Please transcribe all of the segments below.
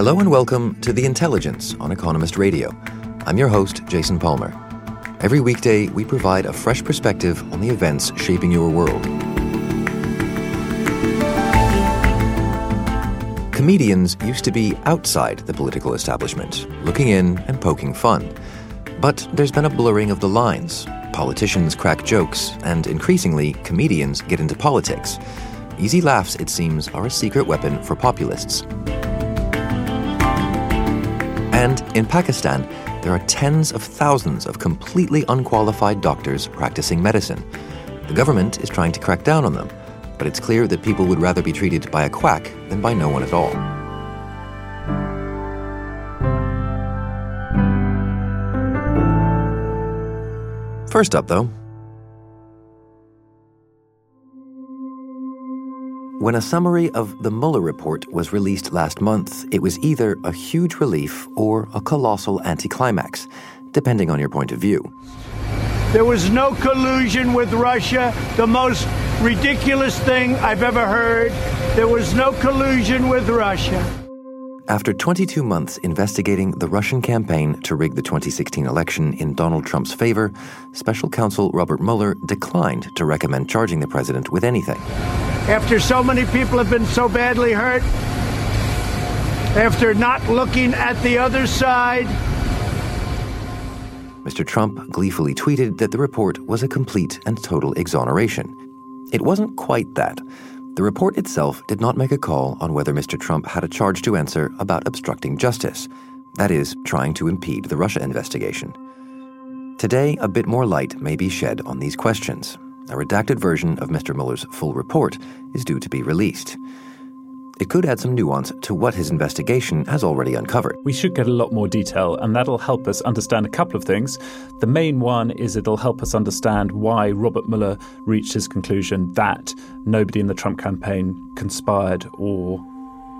Hello and welcome to The Intelligence on Economist Radio. I'm your host, Jason Palmer. Every weekday, we provide a fresh perspective on the events shaping your world. Comedians used to be outside the political establishment, looking in and poking fun. But there's been a blurring of the lines. Politicians crack jokes, and increasingly, comedians get into politics. Easy laughs, it seems, are a secret weapon for populists. And in Pakistan, there are tens of thousands of completely unqualified doctors practicing medicine. The government is trying to crack down on them, but it's clear that people would rather be treated by a quack than by no one at all. First up, though, When a summary of the Mueller report was released last month, it was either a huge relief or a colossal anticlimax, depending on your point of view. There was no collusion with Russia, the most ridiculous thing I've ever heard. There was no collusion with Russia. After 22 months investigating the Russian campaign to rig the 2016 election in Donald Trump's favor, special counsel Robert Mueller declined to recommend charging the president with anything after so many people have been so badly hurt, after not looking at the other side. Mr. Trump gleefully tweeted that the report was a complete and total exoneration. It wasn't quite that. The report itself did not make a call on whether Mr. Trump had a charge to answer about obstructing justice, that is, trying to impede the Russia investigation. Today, a bit more light may be shed on these questions, a redacted version of Mr. Mueller's full report is due to be released. It could add some nuance to what his investigation has already uncovered. We should get a lot more detail, and that'll help us understand a couple of things. The main one is it'll help us understand why Robert Mueller reached his conclusion that nobody in the Trump campaign conspired or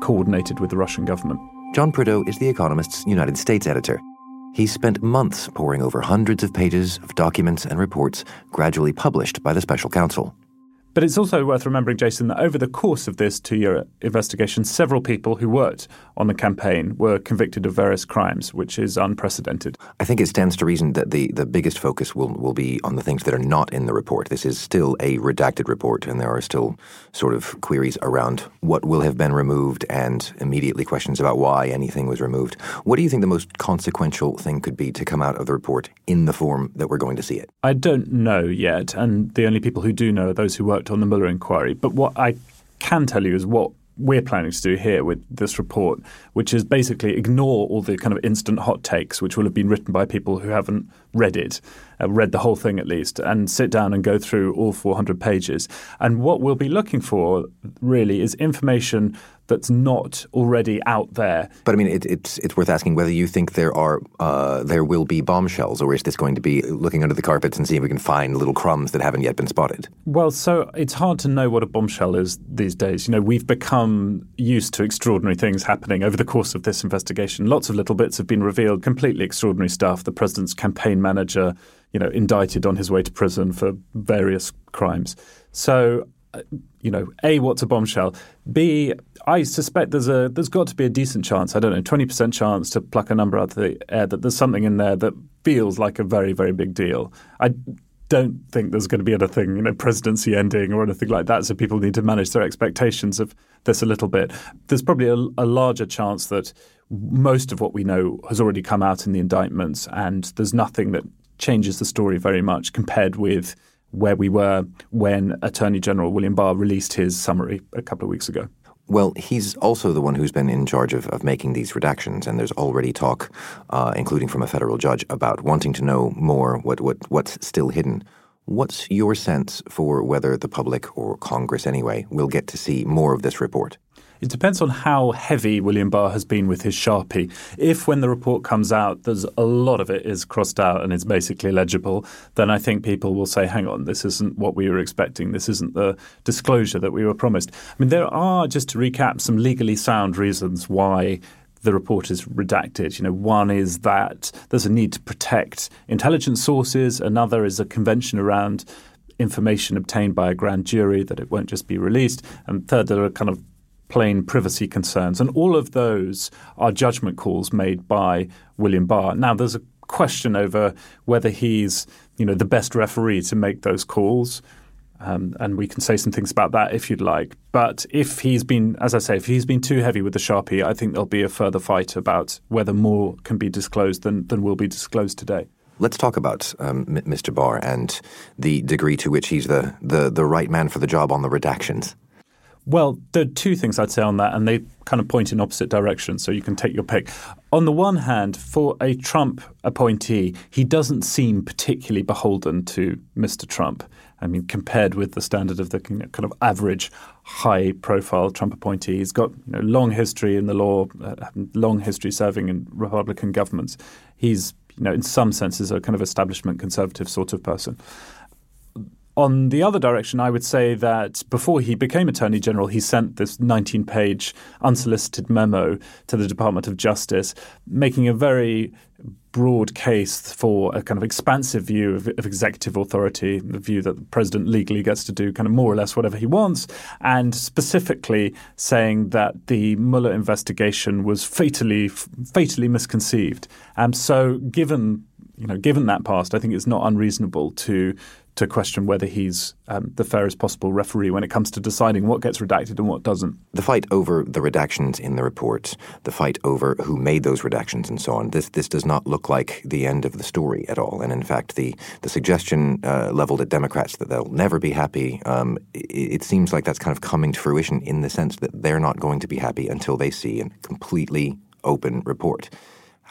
coordinated with the Russian government. John Prideaux is The Economist's United States editor. He spent months poring over hundreds of pages of documents and reports gradually published by the special counsel. But it's also worth remembering, Jason, that over the course of this two year investigation, several people who worked on the campaign were convicted of various crimes, which is unprecedented. I think it stands to reason that the, the biggest focus will, will be on the things that are not in the report. This is still a redacted report, and there are still sort of queries around what will have been removed and immediately questions about why anything was removed. What do you think the most consequential thing could be to come out of the report in the form that we're going to see it? I don't know yet, and the only people who do know are those who worked on the Mueller inquiry. But what I can tell you is what we're planning to do here with this report, which is basically ignore all the kind of instant hot takes, which will have been written by people who haven't read it, uh, read the whole thing at least, and sit down and go through all 400 pages. And what we'll be looking for really is information that's not already out there. But I mean, it, it's it's worth asking whether you think there are uh, there will be bombshells, or is this going to be looking under the carpets and seeing if we can find little crumbs that haven't yet been spotted? Well, so it's hard to know what a bombshell is these days. You know, we've become used to extraordinary things happening over the course of this investigation. Lots of little bits have been revealed, completely extraordinary stuff. The president's campaign manager, you know, indicted on his way to prison for various crimes. So uh, you know, a what's a bombshell? B I suspect there's a there's got to be a decent chance. I don't know, twenty percent chance to pluck a number out of the air that there's something in there that feels like a very very big deal. I don't think there's going to be anything, you know, presidency ending or anything like that. So people need to manage their expectations of this a little bit. There's probably a, a larger chance that most of what we know has already come out in the indictments, and there's nothing that changes the story very much compared with where we were when Attorney General William Barr released his summary a couple of weeks ago. Well, he's also the one who's been in charge of, of making these redactions, and there's already talk, uh, including from a federal judge, about wanting to know more what, what what's still hidden. What's your sense for whether the public, or Congress anyway, will get to see more of this report? It depends on how heavy William Barr has been with his Sharpie. If, when the report comes out, there's a lot of it is crossed out and it's basically legible, then I think people will say, hang on, this isn't what we were expecting. This isn't the disclosure that we were promised. I mean, there are, just to recap, some legally sound reasons why the report is redacted. You know, one is that there's a need to protect intelligence sources. Another is a convention around information obtained by a grand jury that it won't just be released. And third, there are kind of plain privacy concerns. And all of those are judgment calls made by William Barr. Now, there's a question over whether he's, you know, the best referee to make those calls. Um, and we can say some things about that if you'd like. But if he's been, as I say, if he's been too heavy with the Sharpie, I think there'll be a further fight about whether more can be disclosed than, than will be disclosed today. Let's talk about um, Mr. Barr and the degree to which he's the, the, the right man for the job on the redactions. Well, there are two things I'd say on that, and they kind of point in opposite directions, so you can take your pick. On the one hand, for a Trump appointee, he doesn't seem particularly beholden to Mr. Trump. I mean, compared with the standard of the kind of average high-profile Trump appointee, he's got you know, long history in the law, uh, long history serving in Republican governments. He's, you know, in some senses, a kind of establishment conservative sort of person. On the other direction, I would say that before he became Attorney General, he sent this 19 page unsolicited memo to the Department of Justice, making a very broad case for a kind of expansive view of, of, executive authority, the view that the president legally gets to do kind of more or less whatever he wants, and specifically saying that the Mueller investigation was fatally fatally misconceived. And so, given you know, given that past, I think it's not unreasonable to to question whether he's um, the fairest possible referee when it comes to deciding what gets redacted and what doesn't. The fight over the redactions in the report, the fight over who made those redactions and so on, this this does not look like the end of the story at all. And in fact, the the suggestion uh, leveled at Democrats that they'll never be happy, um, it, it seems like that's kind of coming to fruition in the sense that they're not going to be happy until they see a completely open report.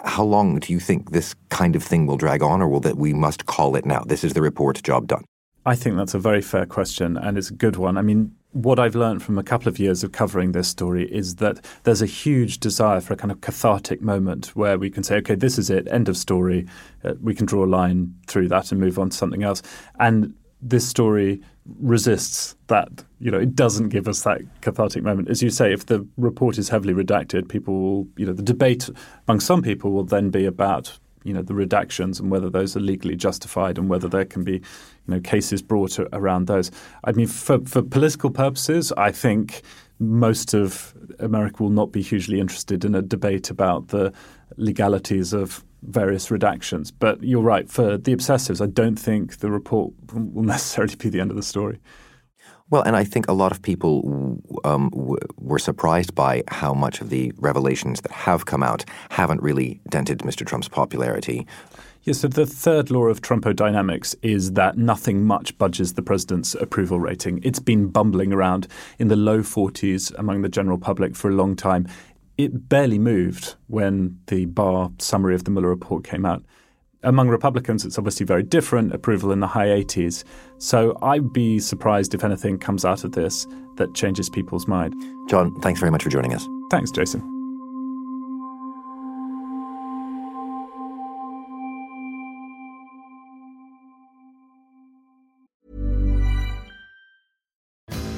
How long do you think this kind of thing will drag on, or will that we must call it now? This is the report, job done. I think that's a very fair question, and it's a good one. I mean, what I've learned from a couple of years of covering this story is that there's a huge desire for a kind of cathartic moment where we can say, okay, this is it, end of story. Uh, we can draw a line through that and move on to something else. And this story resists that. You know, it doesn't give us that cathartic moment. As you say, if the report is heavily redacted, people will, you know, the debate among some people will then be about, you know, the redactions and whether those are legally justified and whether there can be, you know, cases brought around those. I mean, for, for political purposes, I think most of America will not be hugely interested in a debate about the legalities of various redactions. But you're right, for the obsessives, I don't think the report will necessarily be the end of the story. Well, and I think a lot of people um, w- were surprised by how much of the revelations that have come out haven't really dented Mr. Trump's popularity. Yes, so the third law of Trumpodynamics is that nothing much budges the president's approval rating. It's been bumbling around in the low 40s among the general public for a long time it barely moved when the Barr summary of the Mueller report came out. Among Republicans, it's obviously very different, approval in the high 80s. So I'd be surprised if anything comes out of this that changes people's mind. John, thanks very much for joining us. Thanks, Jason.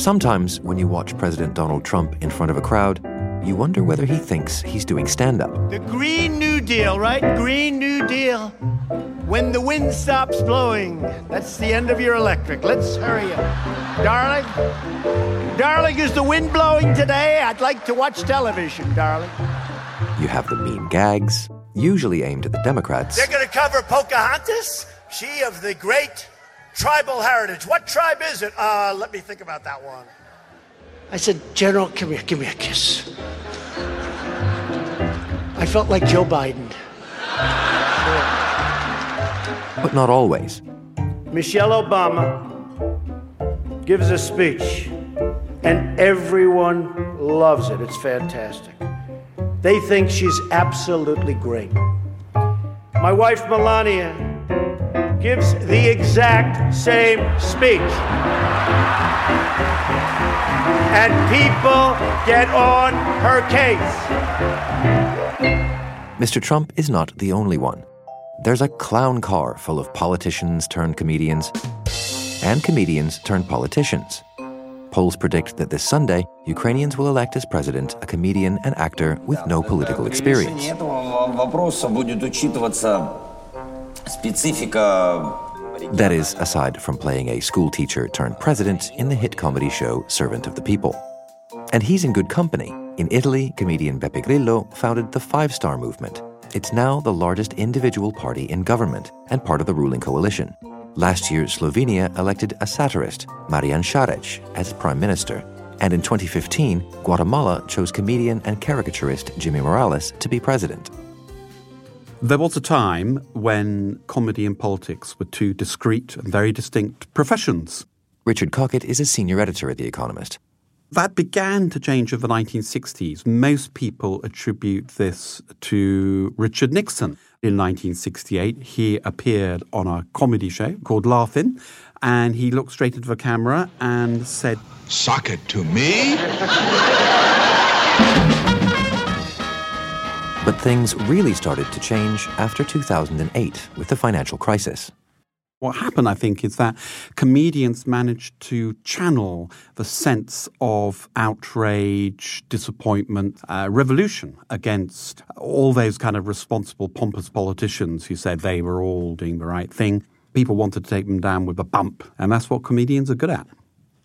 Sometimes, when you watch President Donald Trump in front of a crowd, you wonder whether he thinks he's doing stand up. The Green New Deal, right? Green New Deal. When the wind stops blowing, that's the end of your electric. Let's hurry up. Darling? Darling, is the wind blowing today? I'd like to watch television, darling. You have the mean gags. usually aimed at the Democrats. They're going to cover Pocahontas, she of the great tribal heritage. What tribe is it? Uh, let me think about that one. I said, General, come here, give me a kiss. I felt like Joe Biden. But not always. Michelle Obama gives a speech, and everyone loves it. It's fantastic. They think she's absolutely great. My wife, Melania, gives the exact same speech. And people get on her case. Mr. Trump is not the only one. There's a clown car full of politicians turned comedians and comedians turned politicians. Polls predict that this Sunday, Ukrainians will elect as president a comedian and actor with no political experience. That is, aside from playing a school teacher turned president in the hit comedy show Servant of the People. And he's in good company. In Italy, comedian Beppe Grillo founded the Five Star Movement. It's now the largest individual party in government and part of the ruling coalition. Last year, Slovenia elected a satirist, Marjan Šarec, as prime minister. And in 2015, Guatemala chose comedian and caricaturist Jimmy Morales to be president. There was a time when comedy and politics were two discrete and very distinct professions. Richard Cockett is a senior editor at The Economist. That began to change over the 1960s. Most people attribute this to Richard Nixon. In 1968, he appeared on a comedy show called Laugh-In, and he looked straight into the camera and said, Suck it to me? But things really started to change after 2008 with the financial crisis. What happened, I think, is that comedians managed to channel the sense of outrage, disappointment, uh, revolution against all those kind of responsible, pompous politicians who said they were all doing the right thing. People wanted to take them down with a bump, and that's what comedians are good at.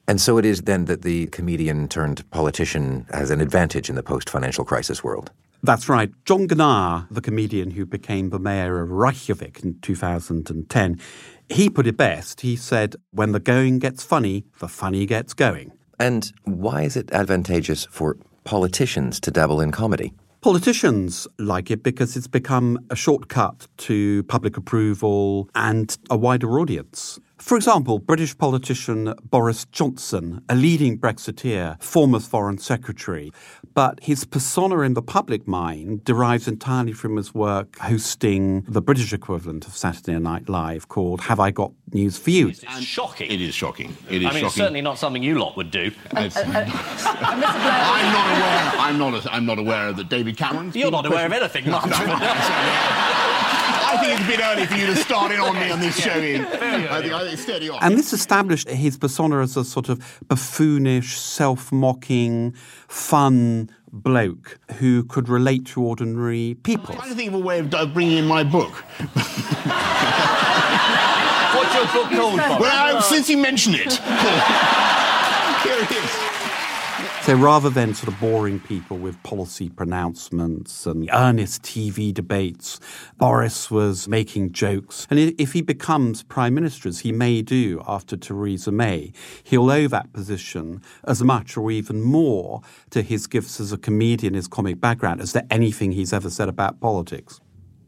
And so it is then that the comedian turned politician has an advantage in the post financial crisis world. That's right. John Gnarr, the comedian who became the mayor of Reykjavik in 2010, he put it best. He said, When the going gets funny, the funny gets going. And why is it advantageous for politicians to dabble in comedy? Politicians like it because it's become a shortcut to public approval and a wider audience. For example, British politician Boris Johnson, a leading Brexiteer, former Foreign Secretary, but his persona in the public mind derives entirely from his work hosting the British equivalent of Saturday Night Live called Have I Got News for You? It's shocking. It is shocking. It is I mean, shocking. it's certainly not something you lot would do. I'm not aware. I'm not. I'm not aware that David Cameron. You're not aware of anything, much. I think it's a bit early for you to start in on me on this show. Ian. I think I think it's steady on. And this established his persona as a sort of buffoonish, self mocking, fun bloke who could relate to ordinary people. I'm trying to think of a way of of bringing in my book. What's your book called, Well, I, since you mentioned it, here it is. So rather than sort of boring people with policy pronouncements and earnest TV debates, Boris was making jokes. And if he becomes prime minister, as he may do after Theresa May, he'll owe that position as much or even more to his gifts as a comedian, his comic background, as to anything he's ever said about politics.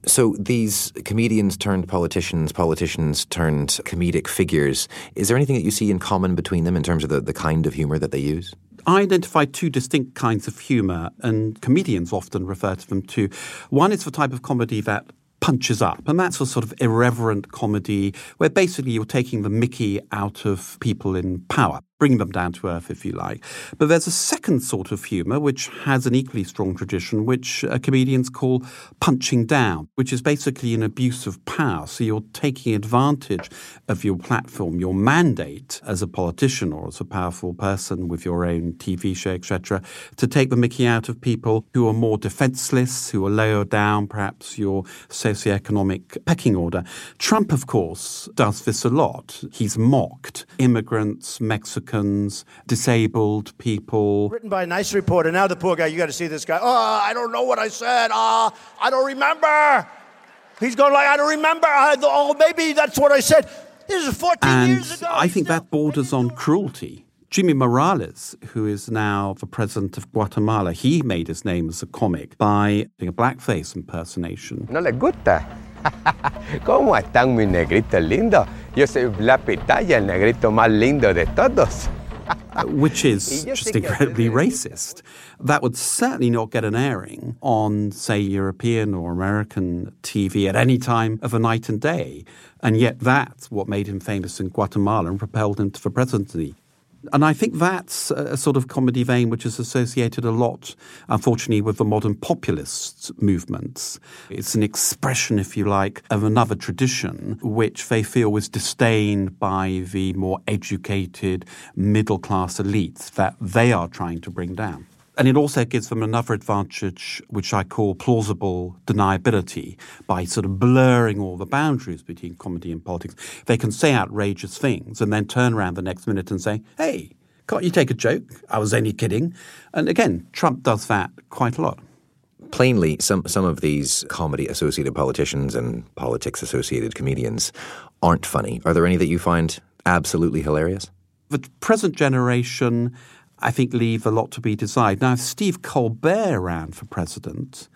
So these comedians turned politicians, politicians turned comedic figures, is there anything that you see in common between them in terms of the, the kind of humor that they use? I identify two distinct kinds of humour, and comedians often refer to them too. One is the type of comedy that punches up, and that's a sort of irreverent comedy where basically you're taking the mickey out of people in power, bringing them down to earth, if you like. But there's a second sort of humour which has an equally strong tradition, which uh, comedians call punching down, which is basically an abuse of power. So you're taking advantage of your platform, your mandate as a politician or as a powerful person with your own TV show, etc., to take the mickey out of people who are more defenseless, who are lower down, perhaps your socioeconomic pecking order. Trump, of course, does this a lot. He's mocked immigrants, Mexicans, Africans, disabled people. Written by a nice reporter. Now the poor guy, you got to see this guy. Oh, I don't know what I said. Ah, I don't remember. He's going like, I don't remember. I, oh, maybe that's what I said. This is 14 And years ago. I think that borders on cruelty. Jimmy Morales, who is now the president of Guatemala, he made his name as a comic by doing a blackface impersonation. ¿No les gusta? ¿Cómo están mis negritos lindos? Yo soy Pitaya, el negrito más lindo de todos. uh, which is just incredibly racist. That would certainly not get an airing on, say, European or American TV at any time of a night and day. And yet that's what made him famous in Guatemala and propelled him to the presidency. And I think that's a sort of comedy vein which is associated a lot, unfortunately, with the modern populist movements. It's an expression, if you like, of another tradition which they feel was disdained by the more educated middle class elites that they are trying to bring down. And it also gives them another advantage, which I call plausible deniability, by sort of blurring all the boundaries between comedy and politics. They can say outrageous things and then turn around the next minute and say, hey, can't you take a joke? I was only kidding. And again, Trump does that quite a lot. Plainly, some, some of these comedy associated politicians and politics associated comedians aren't funny. Are there any that you find absolutely hilarious? The present generation I think leave a lot to be desired. Now, if Steve Colbert ran for president,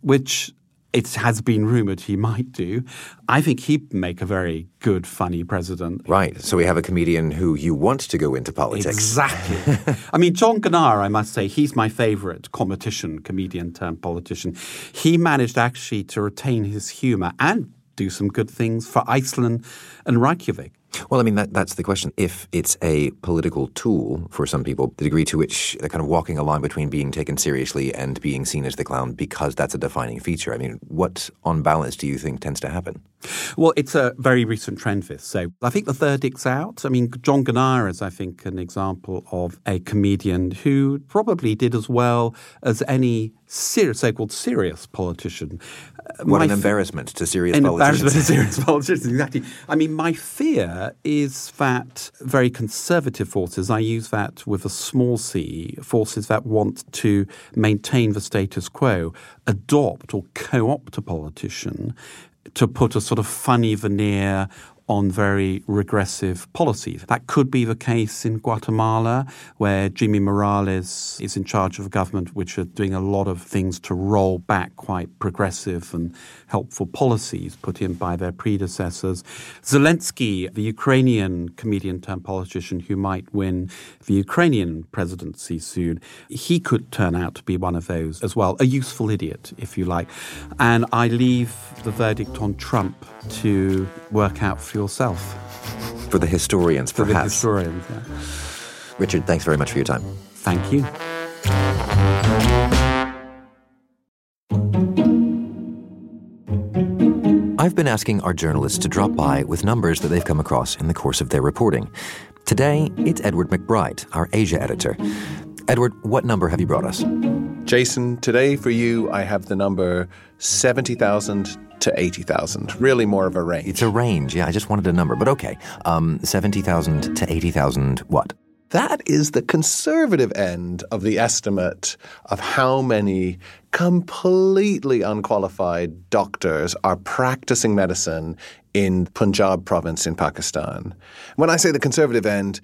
which it has been rumored he might do, I think he'd make a very good, funny president. Right. So we have a comedian who you want to go into politics. Exactly. I mean, John Gnarr, I must say, he's my favorite competition comedian turned politician. He managed actually to retain his humor and do some good things for Iceland and Reykjavik. Well, I mean, that, that's the question. If it's a political tool for some people, the degree to which they're kind of walking a line between being taken seriously and being seen as the clown because that's a defining feature. I mean, what on balance do you think tends to happen? Well, it's a very recent trend, this. So I think the verdict's out. I mean, John Gnarr is, I think, an example of a comedian who probably did as well as any serious, so-called serious politician. What my an embarrassment to serious an politicians. embarrassment to serious politicians, exactly. I mean, my fear is that very conservative forces, I use that with a small c, forces that want to maintain the status quo, adopt or co-opt a politician to put a sort of funny veneer on very regressive policies. That could be the case in Guatemala, where Jimmy Morales is in charge of a government which are doing a lot of things to roll back quite progressive and helpful policies put in by their predecessors. Zelensky, the Ukrainian comedian turned politician who might win the Ukrainian presidency soon, he could turn out to be one of those as well, a useful idiot, if you like. And I leave the verdict on Trump to work out for yourself. For the historians, for perhaps. the historians, yeah. Richard, thanks very much for your time. Thank you. I've been asking our journalists to drop by with numbers that they've come across in the course of their reporting. Today, it's Edward McBride, our Asia editor. Edward, what number have you brought us? Jason, today for you, I have the number 70,000 to 80,000. Really more of a range. It's a range, yeah. I just wanted a number, but okay. Um, 70,000 to 80,000, what? That is the conservative end of the estimate of how many completely unqualified doctors are practicing medicine in Punjab province in Pakistan. When I say the conservative end,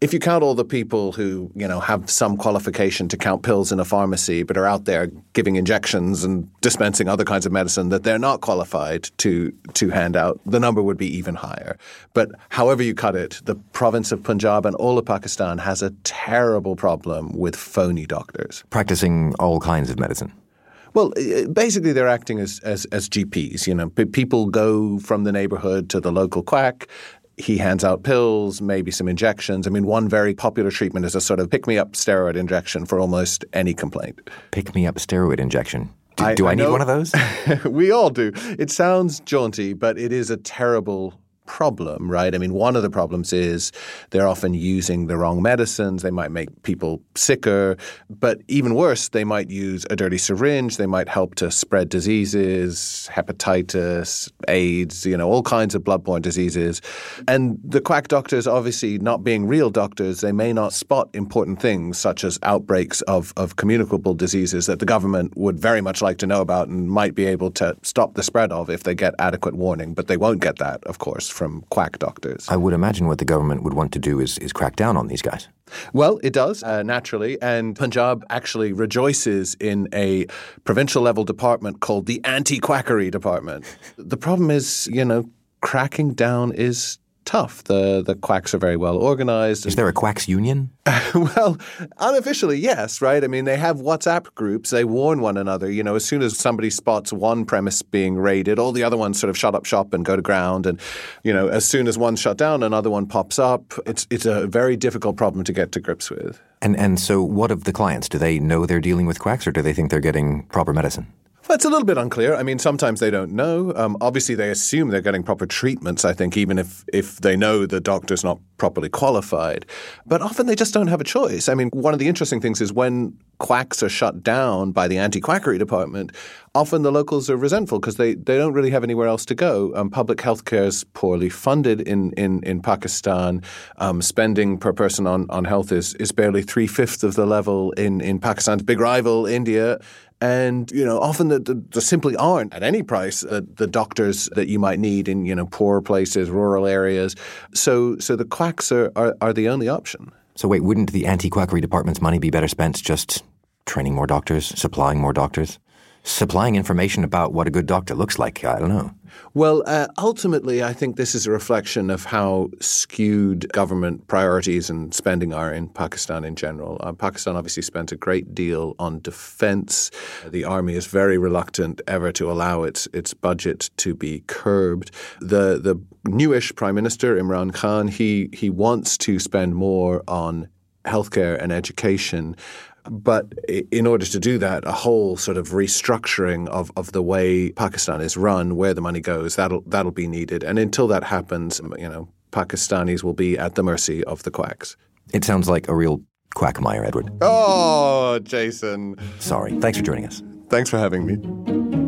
if you count all the people who, you know, have some qualification to count pills in a pharmacy but are out there giving injections and dispensing other kinds of medicine that they're not qualified to to hand out, the number would be even higher. But however you cut it, the province of Punjab and all of Pakistan has a terrible problem with phony doctors. Practicing all kinds of medicine. Well, basically, they're acting as, as, as GPs. You know, people go from the neighborhood to the local quack he hands out pills, maybe some injections. I mean, one very popular treatment is a sort of pick me up steroid injection for almost any complaint. Pick me up steroid injection. Do I, do I, I need one of those? we all do. It sounds jaunty, but it is a terrible problem, right? I mean, one of the problems is they're often using the wrong medicines. They might make people sicker. But even worse, they might use a dirty syringe. They might help to spread diseases, hepatitis, AIDS, you know, all kinds of bloodborne diseases. And the quack doctors, obviously not being real doctors, they may not spot important things such as outbreaks of, of communicable diseases that the government would very much like to know about and might be able to stop the spread of if they get adequate warning. But they won't get that, of course, from quack doctors. I would imagine what the government would want to do is, is crack down on these guys. Well, it does, uh, naturally. And Punjab actually rejoices in a provincial level department called the Anti Quackery Department. the problem is, you know, cracking down is tough. The the quacks are very well organized. Is there a quacks union? well, unofficially, yes, right? I mean, they have WhatsApp groups. They warn one another. You know, as soon as somebody spots one premise being raided, all the other ones sort of shut up shop and go to ground. And, you know, as soon as one's shut down, another one pops up. It's it's a very difficult problem to get to grips with. And and so what of the clients? Do they know they're dealing with quacks or do they think they're getting proper medicine? It's a little bit unclear. I mean, sometimes they don't know. Um, obviously, they assume they're getting proper treatments, I think, even if, if they know the doctor's not properly qualified. But often they just don't have a choice. I mean, one of the interesting things is when quacks are shut down by the anti quackery department, often the locals are resentful because they, they don't really have anywhere else to go. Um, public health care is poorly funded in, in, in Pakistan. Um, spending per person on, on health is, is barely three fifths of the level in, in Pakistan's big rival, India. And you know, often there simply aren't at any price uh, the doctors that you might need in you know poor places, rural areas. So, so the quacks are, are, are the only option. So, wait, wouldn't the anti-quackery department's money be better spent just training more doctors, supplying more doctors, supplying information about what a good doctor looks like? I don't know. Well, uh, ultimately, I think this is a reflection of how skewed government priorities and spending are in Pakistan in general. Uh, Pakistan obviously spends a great deal on defense. The army is very reluctant ever to allow its its budget to be curbed. The the newish prime minister Imran Khan he he wants to spend more on healthcare and education. But in order to do that, a whole sort of restructuring of, of the way Pakistan is run, where the money goes, that'll that'll be needed. And until that happens, you know, Pakistanis will be at the mercy of the quacks. It sounds like a real quagmire, Edward. Oh, Jason. Sorry. Thanks for joining us. Thanks for having me.